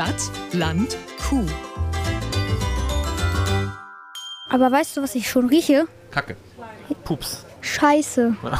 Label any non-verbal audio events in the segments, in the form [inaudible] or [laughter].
Stadt, Land, Kuh. Aber weißt du, was ich schon rieche? Kacke. Pups. Scheiße. [laughs]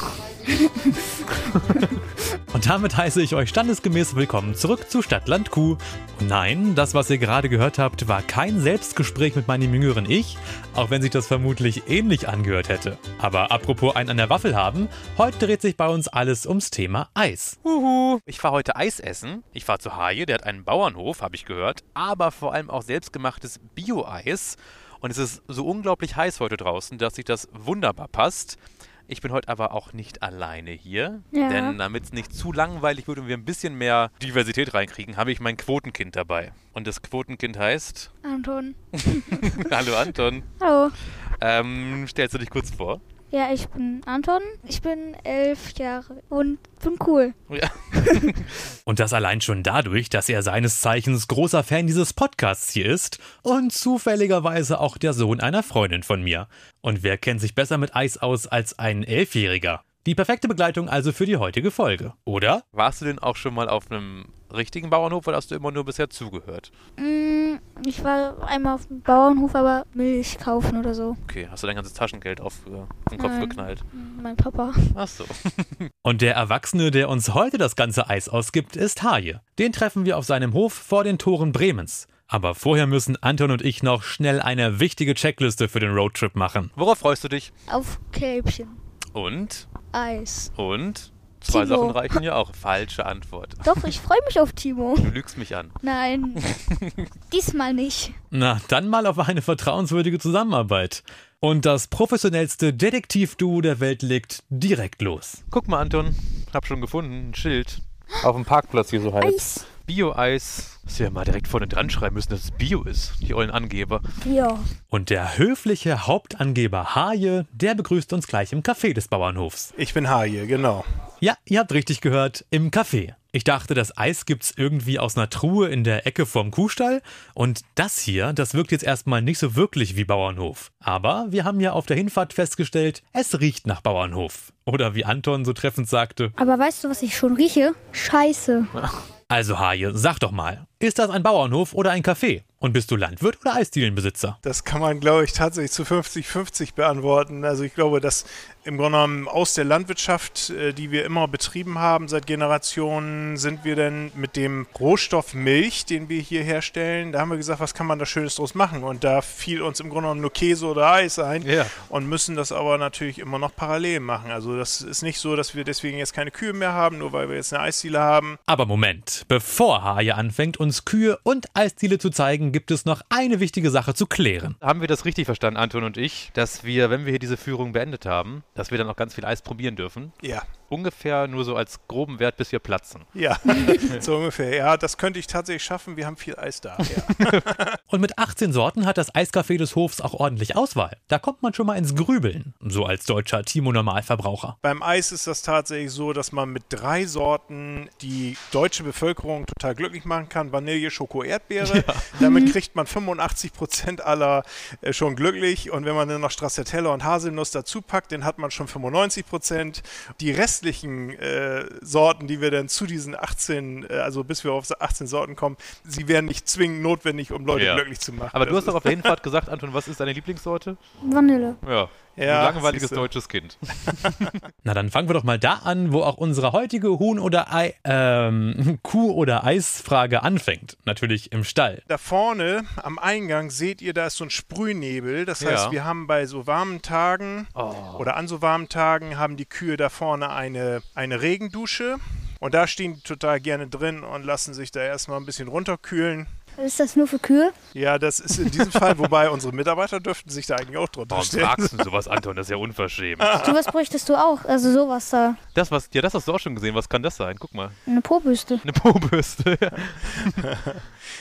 [laughs] Und damit heiße ich euch standesgemäß willkommen zurück zu Stadtland Kuh. Und nein, das, was ihr gerade gehört habt, war kein Selbstgespräch mit meinem jüngeren Ich, auch wenn sich das vermutlich ähnlich angehört hätte. Aber apropos einen an der Waffel haben, heute dreht sich bei uns alles ums Thema Eis. Huhu, ich fahre heute Eis essen. Ich fahre zu Haje, der hat einen Bauernhof, habe ich gehört, aber vor allem auch selbstgemachtes Bio-Eis. Und es ist so unglaublich heiß heute draußen, dass sich das wunderbar passt. Ich bin heute aber auch nicht alleine hier, Ja. denn damit es nicht zu langweilig wird und wir ein bisschen mehr Diversität reinkriegen, habe ich mein Quotenkind dabei. Und das Quotenkind heißt, Anton. [laughs] hallo Anton, Hallo. ähm, stellst du dich kurz vor? Ja, ich bin Anton. Ich bin elf Jahre und bin cool. Ja. [laughs] und das allein schon dadurch, dass er seines Zeichens großer Fan dieses Podcasts hier ist und zufälligerweise auch der Sohn einer Freundin von mir. Und wer kennt sich besser mit Eis aus als ein Elfjähriger? Die perfekte Begleitung also für die heutige Folge, oder? Warst du denn auch schon mal auf einem richtigen Bauernhof oder hast du immer nur bisher zugehört? Mm, ich war einmal auf dem Bauernhof, aber Milch kaufen oder so. Okay, hast du dein ganzes Taschengeld auf äh, den Kopf Nein. geknallt? Mein Papa. Ach so. [laughs] Und der Erwachsene, der uns heute das ganze Eis ausgibt, ist Haje. Den treffen wir auf seinem Hof vor den Toren Bremens. Aber vorher müssen Anton und ich noch schnell eine wichtige Checkliste für den Roadtrip machen. Worauf freust du dich? Auf Kälbchen. Und? Eis. Und? Zwei Timo. Sachen reichen ja auch. Falsche Antwort. Doch, ich freue mich auf Timo. Du lügst mich an. Nein. [laughs] Diesmal nicht. Na, dann mal auf eine vertrauenswürdige Zusammenarbeit. Und das professionellste Detektivduo der Welt legt direkt los. Guck mal, Anton. Hab schon gefunden. Ein Schild. Auf dem Parkplatz hier so halb. Eis. Bio-Eis. Hast du ja mal direkt vorne dran schreiben müssen, dass es Bio ist. Die ollen Angeber. Ja. Und der höfliche Hauptangeber Haje, der begrüßt uns gleich im Café des Bauernhofs. Ich bin Haje, genau. Ja, ihr habt richtig gehört, im Café. Ich dachte, das Eis gibt's irgendwie aus einer Truhe in der Ecke vom Kuhstall. Und das hier, das wirkt jetzt erstmal nicht so wirklich wie Bauernhof. Aber wir haben ja auf der Hinfahrt festgestellt, es riecht nach Bauernhof. Oder wie Anton so treffend sagte, Aber weißt du, was ich schon rieche? Scheiße. also Haje, sag doch mal, ist das ein Bauernhof oder ein Café? Und bist du Landwirt oder Eisdielenbesitzer? Das kann man, glaube ich, tatsächlich zu 50-50 beantworten. Also ich glaube, dass im Grunde genommen aus der Landwirtschaft, äh, die wir immer betrieben haben seit Generationen, sind wir dann mit dem Rohstoff Milch, den wir hier herstellen, da haben wir gesagt, was kann man da Schönes draus machen? Und da fiel uns im Grunde genommen nur Käse oder Eis ein Ja. und müssen das aber natürlich immer noch parallel machen. Also das ist nicht so, dass wir deswegen jetzt keine Kühe mehr haben, nur weil wir jetzt eine Eisdiele haben. Aber Moment, bevor Haje anfängt, uns Kühe und Eisdiele zu zeigen, gibt es noch eine wichtige Sache zu klären. Haben wir das richtig verstanden, Anton und ich, dass wir, wenn wir hier diese Führung beendet haben, dass wir dann auch ganz viel Eis probieren dürfen? Ja. Ungefähr nur so als groben Wert, bis wir platzen. Ja, [laughs] so ungefähr. Ja, das könnte ich tatsächlich schaffen. Wir haben viel Eis da. Ja. [laughs] Und mit 18 Sorten hat das Eiscafé des Hofs auch ordentlich Auswahl. Da kommt man schon mal ins Grübeln, so als deutscher Timo-Normalverbraucher. Beim Eis ist das tatsächlich so, dass man mit drei Sorten die deutsche Bevölkerung total glücklich machen kann. Vanille, Schoko, Erdbeere. Damit kriegt man 85 Prozent aller äh, schon glücklich. Und wenn man dann noch Stracciatella und Haselnuss dazu packt, dann hat man schon 95 Prozent. Die restlichen äh, Sorten, die wir dann zu diesen 18, äh, also bis wir auf 18 Sorten kommen, sie wären nicht zwingend notwendig, um Leute Ja. glücklich zu machen. Aber du Das hast doch auf der Hinfahrt gesagt, Anton, was ist deine Lieblingssorte? Vanille. Ja. Ja, ein langweiliges siehste. deutsches Kind. [laughs] Na, dann fangen wir doch mal da an, wo auch unsere heutige Huhn- oder Ei, ähm, [laughs] Kuh- oder Eisfrage anfängt. Natürlich im Stall. Da vorne am Eingang seht ihr, da ist so ein Sprühnebel. Das heißt, Ja. wir haben bei so warmen Tagen oder an so warmen Tagen haben die Kühe da vorne eine, eine Regendusche. Und da stehen die total gerne drin und lassen sich da erstmal ein bisschen runterkühlen. Ist das nur für Kühe? Ja, das ist in diesem Fall, wobei unsere Mitarbeiter dürften sich da eigentlich auch drunter Warum stellen. fragst du sowas, Anton? Das ist ja unverschämt. Du, was bräuchtest du auch? Also sowas da. Das, was, ja, das hast du auch schon gesehen. Was kann das sein? Guck mal. Eine Po-Büste. Eine Po-Bürste. [laughs] das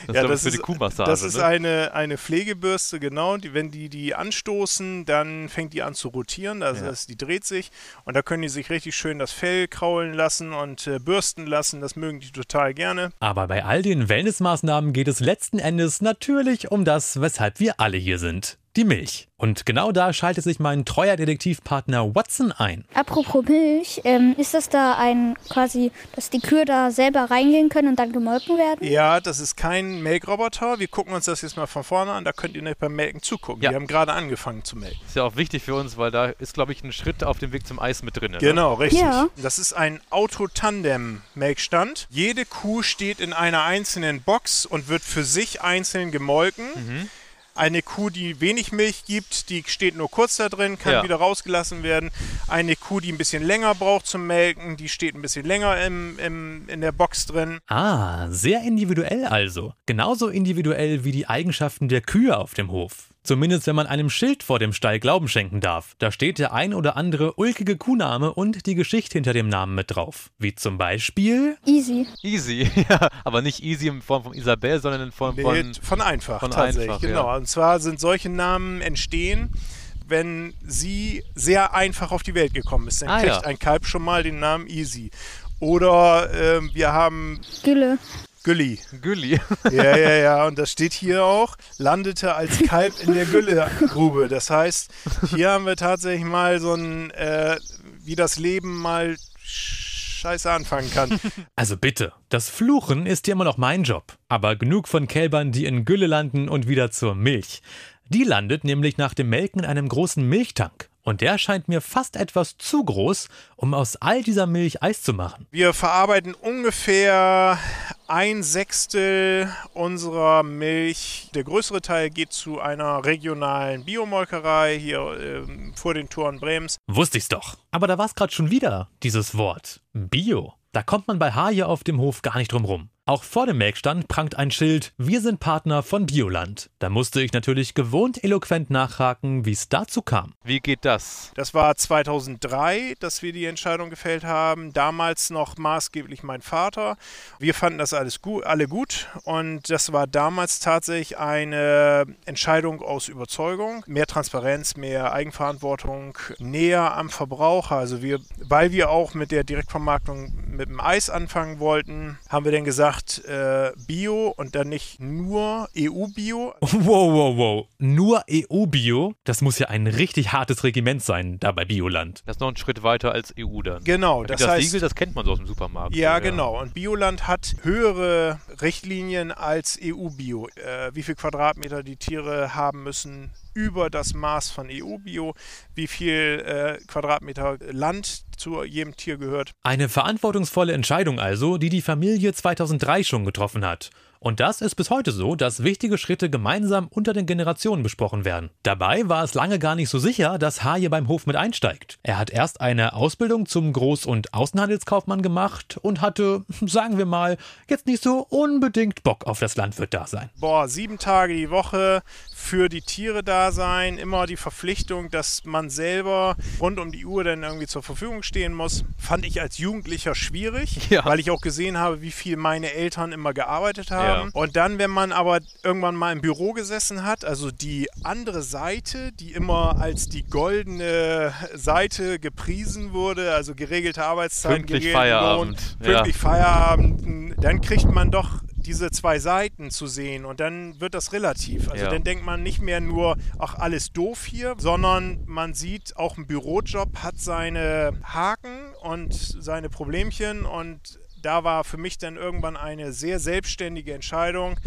ist, Ja, ich, das für die ist- Kuhmassage. Das ist ne? eine, eine Pflegebürste, genau. Die, wenn die die anstoßen, dann fängt die an zu rotieren. Also Ja. das, die dreht sich. Und da können die sich richtig schön das Fell kraulen lassen und äh, bürsten lassen. Das mögen die total gerne. Aber bei all den Wellnessmaßnahmen geht es letzten Endes natürlich um das, weshalb wir alle hier sind. Die Milch. Und genau da schaltet sich mein treuer Detektivpartner Watson ein. Apropos Milch, ähm, ist das da ein quasi, dass die Kühe da selber reingehen können und dann gemolken werden? Ja, das ist kein Melkroboter. Wir gucken uns das jetzt mal von vorne an. Da könnt ihr nicht beim Melken zugucken. Ja. Wir haben gerade angefangen zu melken. Ist ja auch wichtig für uns, weil da ist, glaube ich, ein Schritt auf dem Weg zum Eis mit drin. Ne? Genau, richtig. Ja. Das ist ein Autotandem-Melkstand. Jede Kuh steht in einer einzelnen Box und wird für sich einzeln gemolken. Mhm. Eine Kuh, die wenig Milch gibt, die steht nur kurz da drin, kann Ja. wieder rausgelassen werden. Eine Kuh, die ein bisschen länger braucht zum Melken, die steht ein bisschen länger im, im, in der Box drin. Ah, sehr individuell also. Genauso individuell wie die Eigenschaften der Kühe auf dem Hof. Zumindest wenn man einem Schild vor dem Stall Glauben schenken darf. Da steht der ein oder andere ulkige Kuhname und die Geschichte hinter dem Namen mit drauf. Wie zum Beispiel. Easy. Easy, [laughs] ja. Aber nicht easy in Form von Isabel, sondern in Form Nee, von. von einfach, von tatsächlich. einfach, genau. ja. Und zwar sind solche Namen entstehen, wenn sie sehr einfach auf die Welt gekommen ist. Dann Ah, kriegt ja. ein Kalb schon mal den Namen Easy. Oder ähm, wir haben Gülle. Gülli. Gülli. Ja, ja, ja. Und das steht hier auch, landete als Kalb in der Güllegrube. Das heißt, hier haben wir tatsächlich mal so ein, äh, wie das Leben mal scheiße anfangen kann. Also bitte, das Fluchen ist ja immer noch mein Job. Aber genug von Kälbern, die in Gülle landen und wieder zur Milch. Die landet nämlich nach dem Melken in einem großen Milchtank. Und der scheint mir fast etwas zu groß, um aus all dieser Milch Eis zu machen. Wir verarbeiten ungefähr ein Sechstel unserer Milch. Der größere Teil geht zu einer regionalen Biomolkerei hier ähm, vor den Toren Brems. Wusste ich's doch. Aber da war's gerade schon wieder, dieses Wort. Bio. Da kommt man bei H hier auf dem Hof gar nicht drum rum. Auch vor dem Melkstand prangt ein Schild Wir sind Partner von Bioland. Da musste ich natürlich gewohnt eloquent nachhaken, wie es dazu kam. Wie geht das? Das war 2003, dass wir die Entscheidung gefällt haben. Damals noch maßgeblich mein Vater. Wir fanden das alles gut, alle gut. Und das war damals tatsächlich eine Entscheidung aus Überzeugung. Mehr Transparenz, mehr Eigenverantwortung, näher am Verbraucher. Also wir, weil wir auch mit der Direktvermarktung mit dem Eis anfangen wollten, haben wir dann gesagt, äh, Bio und dann nicht nur EU-Bio. [laughs] Wow, wow, wow. Nur EU-Bio? Das muss ja ein richtig hartes Regiment sein, da bei Bioland. Das ist noch ein Schritt weiter als EU dann. Genau, das, das das heißt, Siegel, das kennt man so aus dem Supermarkt. Ja, genau. Und Bioland hat höhere Richtlinien als EU-Bio. Äh, wie viel Quadratmeter die Tiere haben müssen über das Maß von EU-Bio, wie viel äh, Quadratmeter Land zu jedem Tier gehört. Eine verantwortungsvolle Entscheidung also, die die Familie 2003 schon getroffen hat. Und das ist bis heute so, dass wichtige Schritte gemeinsam unter den Generationen besprochen werden. Dabei war es lange gar nicht so sicher, dass H hier beim Hof mit einsteigt. Er hat erst eine Ausbildung zum Groß- und Außenhandelskaufmann gemacht und hatte, [laughs] sagen wir mal, jetzt nicht so unbedingt Bock auf das Landwirt-Dasein. Boah, sieben Tage die Woche für die Tiere da sein, immer die Verpflichtung, dass man selber rund um die Uhr dann irgendwie zur Verfügung stehen muss, fand ich als Jugendlicher schwierig, [laughs] Ja. weil ich auch gesehen habe, wie viel meine Eltern immer gearbeitet haben. Ja. Und dann, wenn man aber irgendwann mal im Büro gesessen hat, also die andere Seite, die immer als die goldene Seite gepriesen wurde, also geregelte Arbeitszeiten, Pünktlich Feierabend, Lohn, ja. pünktlich Feierabend, dann kriegt man doch diese zwei Seiten zu sehen und dann wird das relativ. Also Ja. dann denkt man nicht mehr nur, ach alles doof hier, sondern man sieht, auch ein Bürojob hat seine Haken und seine Problemchen und da war für mich dann irgendwann eine sehr selbstständige Entscheidung.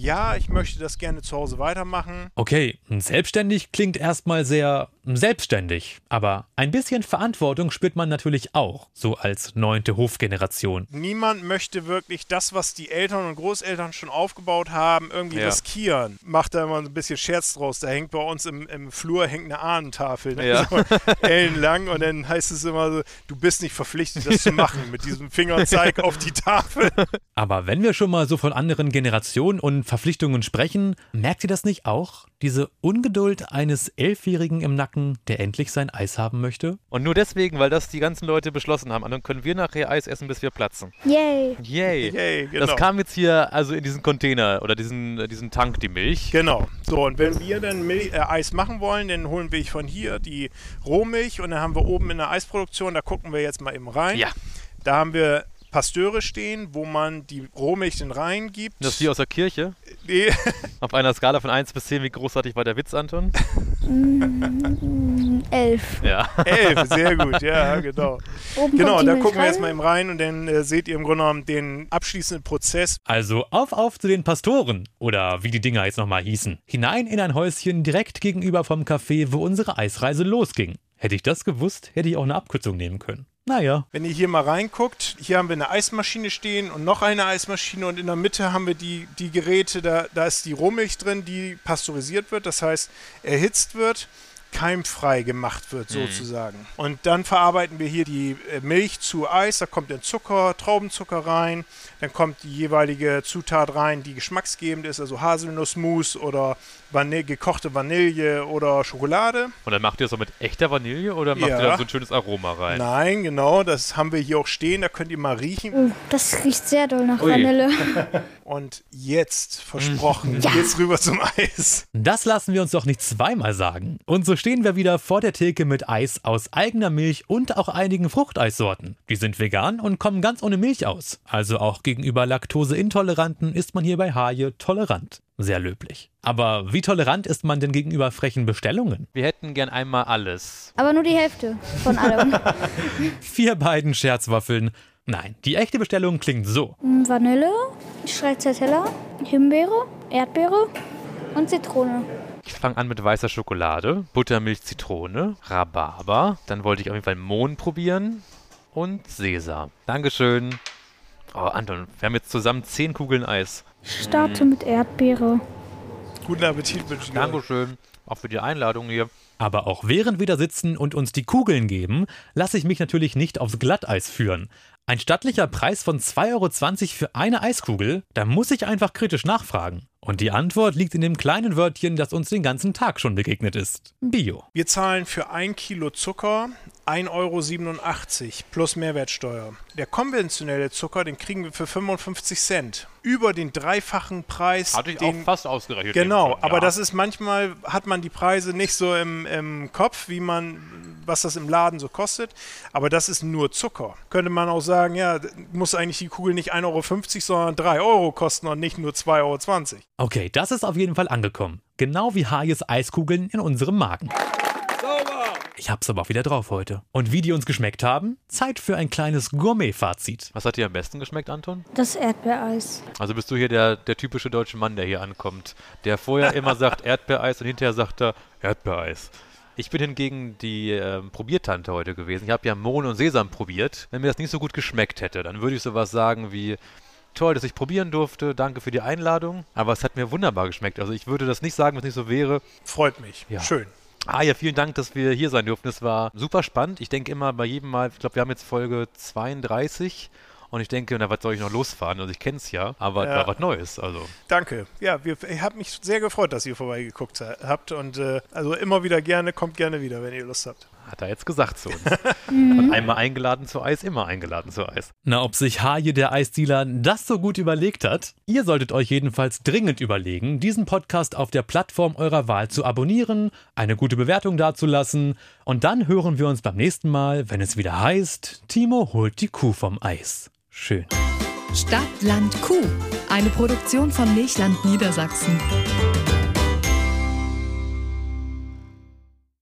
Ja, ich möchte das gerne zu Hause weitermachen. Okay, selbstständig klingt erstmal sehr selbstständig, aber ein bisschen Verantwortung spürt man natürlich auch, so als neunte Hofgeneration. Niemand möchte wirklich das, was die Eltern und Großeltern schon aufgebaut haben, irgendwie Ja. riskieren. Macht da immer so ein bisschen Scherz draus. Da hängt bei uns im, im Flur hängt eine Ahnentafel, ne? Ja. [laughs] so ellenlang und dann heißt es immer so, du bist nicht verpflichtet, das zu machen, mit diesem Fingerzeig auf die Tafel. [laughs] Aber wenn wir schon mal so von anderen Generationen und Verpflichtungen sprechen, merkt ihr das nicht auch? Diese Ungeduld eines Elfjährigen im Nacken, der endlich sein Eis haben möchte? Und nur deswegen, weil das die ganzen Leute beschlossen haben, dann können wir nachher Eis essen, bis wir platzen. Yay. Yay. Yay, genau. Das kam jetzt hier also in diesen Container oder diesen, diesen Tank, die Milch. Genau. So, und wenn wir dann Mil äh, Eis machen wollen, dann holen wir von hier die Rohmilch und dann haben wir oben in der Eisproduktion, da gucken wir jetzt mal eben rein. Ja. Da haben wir Pasteure stehen, wo man die Rohmilch in Reihen gibt. Das ist die aus der Kirche. Nee, [laughs] Auf einer Skala von 1 bis 10, wie großartig war der Witz, Anton? Elf. Ja. elf, [laughs] sehr gut, ja, genau. Oben Genau, da gucken wir rein. jetzt mal eben rein und dann äh, seht ihr im Grunde genommen den abschließenden Prozess. Also auf auf zu den Pastoren oder wie die Dinger jetzt nochmal hießen. Hinein in ein Häuschen direkt gegenüber vom Café, wo unsere Eisreise losging. Hätte ich das gewusst, hätte ich auch eine Abkürzung nehmen können. Naja, Wenn ihr hier mal reinguckt, hier haben wir eine Eismaschine stehen und noch eine Eismaschine und in der Mitte haben wir die, die Geräte, da, da ist die Rohmilch drin, die pasteurisiert wird, das heißt erhitzt wird, keimfrei gemacht wird sozusagen. Und dann verarbeiten wir hier die äh, Milch zu Eis, da kommt dann Zucker, Traubenzucker rein, dann kommt die jeweilige Zutat rein, die geschmacksgebend ist, also Haselnussmus oder Vanille, gekochte Vanille oder Schokolade. Und dann macht ihr das so mit echter Vanille oder macht Ja. ihr da so ein schönes Aroma rein? Nein, genau, das haben wir hier auch stehen, da könnt ihr mal riechen. Oh, das riecht sehr doll nach Ui. Vanille. [laughs] Und jetzt, versprochen, geht's rüber zum Eis. das lassen wir uns doch nicht zweimal sagen. Und so stehen wir wieder vor der Theke mit Eis aus eigener Milch und auch einigen Fruchteissorten. Die sind vegan und kommen ganz ohne Milch aus. Also auch gegenüber Laktoseintoleranten ist man hier bei Haje tolerant. Sehr löblich. Aber wie tolerant ist man denn gegenüber frechen Bestellungen? Wir hätten gern einmal alles. Aber nur die Hälfte von allem. [laughs] Vier beiden Scherzwaffeln. Nein, die echte Bestellung klingt so. Mm, Vanille, Stracciatella, Himbeere, Erdbeere und Zitrone. Ich fange an mit weißer Schokolade, Buttermilch, Zitrone, Rhabarber. Dann wollte ich auf jeden Fall Mohn probieren und Sesam. Dankeschön. Oh, Anton, wir haben jetzt zusammen zehn Kugeln Eis. Ich starte mit Erdbeere. Guten Appetit wünsche ich. Dankeschön. Auch für die Einladung hier. Aber auch während wir da sitzen und uns die Kugeln geben, lasse ich mich natürlich nicht aufs Glatteis führen. Ein stattlicher Preis von 2,20 Euro für eine Eiskugel? Da muss ich einfach kritisch nachfragen. Und die Antwort liegt in dem kleinen Wörtchen, das uns den ganzen Tag schon begegnet ist. Bio. Wir zahlen für ein Kilo Zucker 1,87 Euro plus Mehrwertsteuer. Der konventionelle Zucker, den kriegen wir für 55 Cent. Über den dreifachen Preis. Hatte ich den, auch fast ausgerechnet. Genau, schon, aber ja. das ist manchmal, hat man die Preise nicht so im, im Kopf, wie man, was das im Laden so kostet. Aber das ist nur Zucker. Könnte man auch sagen, ja, muss eigentlich die Kugel nicht 1,50 Euro, sondern 3 Euro kosten und nicht nur 2,20 Euro. Okay, das ist auf jeden Fall angekommen. Genau wie Hayes Eiskugeln in unserem Magen. Ich hab's aber auch wieder drauf heute. Und wie die uns geschmeckt haben? Zeit für ein kleines Gourmet-Fazit. Was hat dir am besten geschmeckt, Anton? Das Erdbeereis. Also bist du hier der, der typische deutsche Mann, der hier ankommt, der vorher immer sagt [laughs] Erdbeereis und hinterher sagt er Erdbeereis. Ich bin hingegen die ähm, Probiertante heute gewesen. Ich habe ja Mohn und Sesam probiert. Wenn mir das nicht so gut geschmeckt hätte, dann würde ich sowas sagen wie toll, dass ich probieren durfte, danke für die Einladung. Aber es hat mir wunderbar geschmeckt. Also ich würde das nicht sagen, wenn es nicht so wäre. Freut mich. Ja. Schön. Ah ja, vielen Dank, dass wir hier sein durften. Es war super spannend. Ich denke immer bei jedem Mal, ich glaube, wir haben jetzt Folge 32 und ich denke, na, was soll ich noch losfahren? Also ich kenne es ja, aber Ja. war was Neues. Also Danke. Ja, wir, ich habe mich sehr gefreut, dass ihr vorbeigeguckt ha- habt. Und äh, also immer wieder gerne, kommt gerne wieder, wenn ihr Lust habt. Hat er jetzt gesagt zu uns. [laughs] Und einmal eingeladen zu Eis, immer eingeladen zu Eis. Na, ob sich Haje der Eisdealer das so gut überlegt hat? Ihr solltet euch jedenfalls dringend überlegen, diesen Podcast auf der Plattform eurer Wahl zu abonnieren, eine gute Bewertung dazulassen und dann hören wir uns beim nächsten Mal, wenn es wieder heißt, Timo holt die Kuh vom Eis. Schön. Stadt, Land, Kuh. Eine Produktion von Milchland Niedersachsen.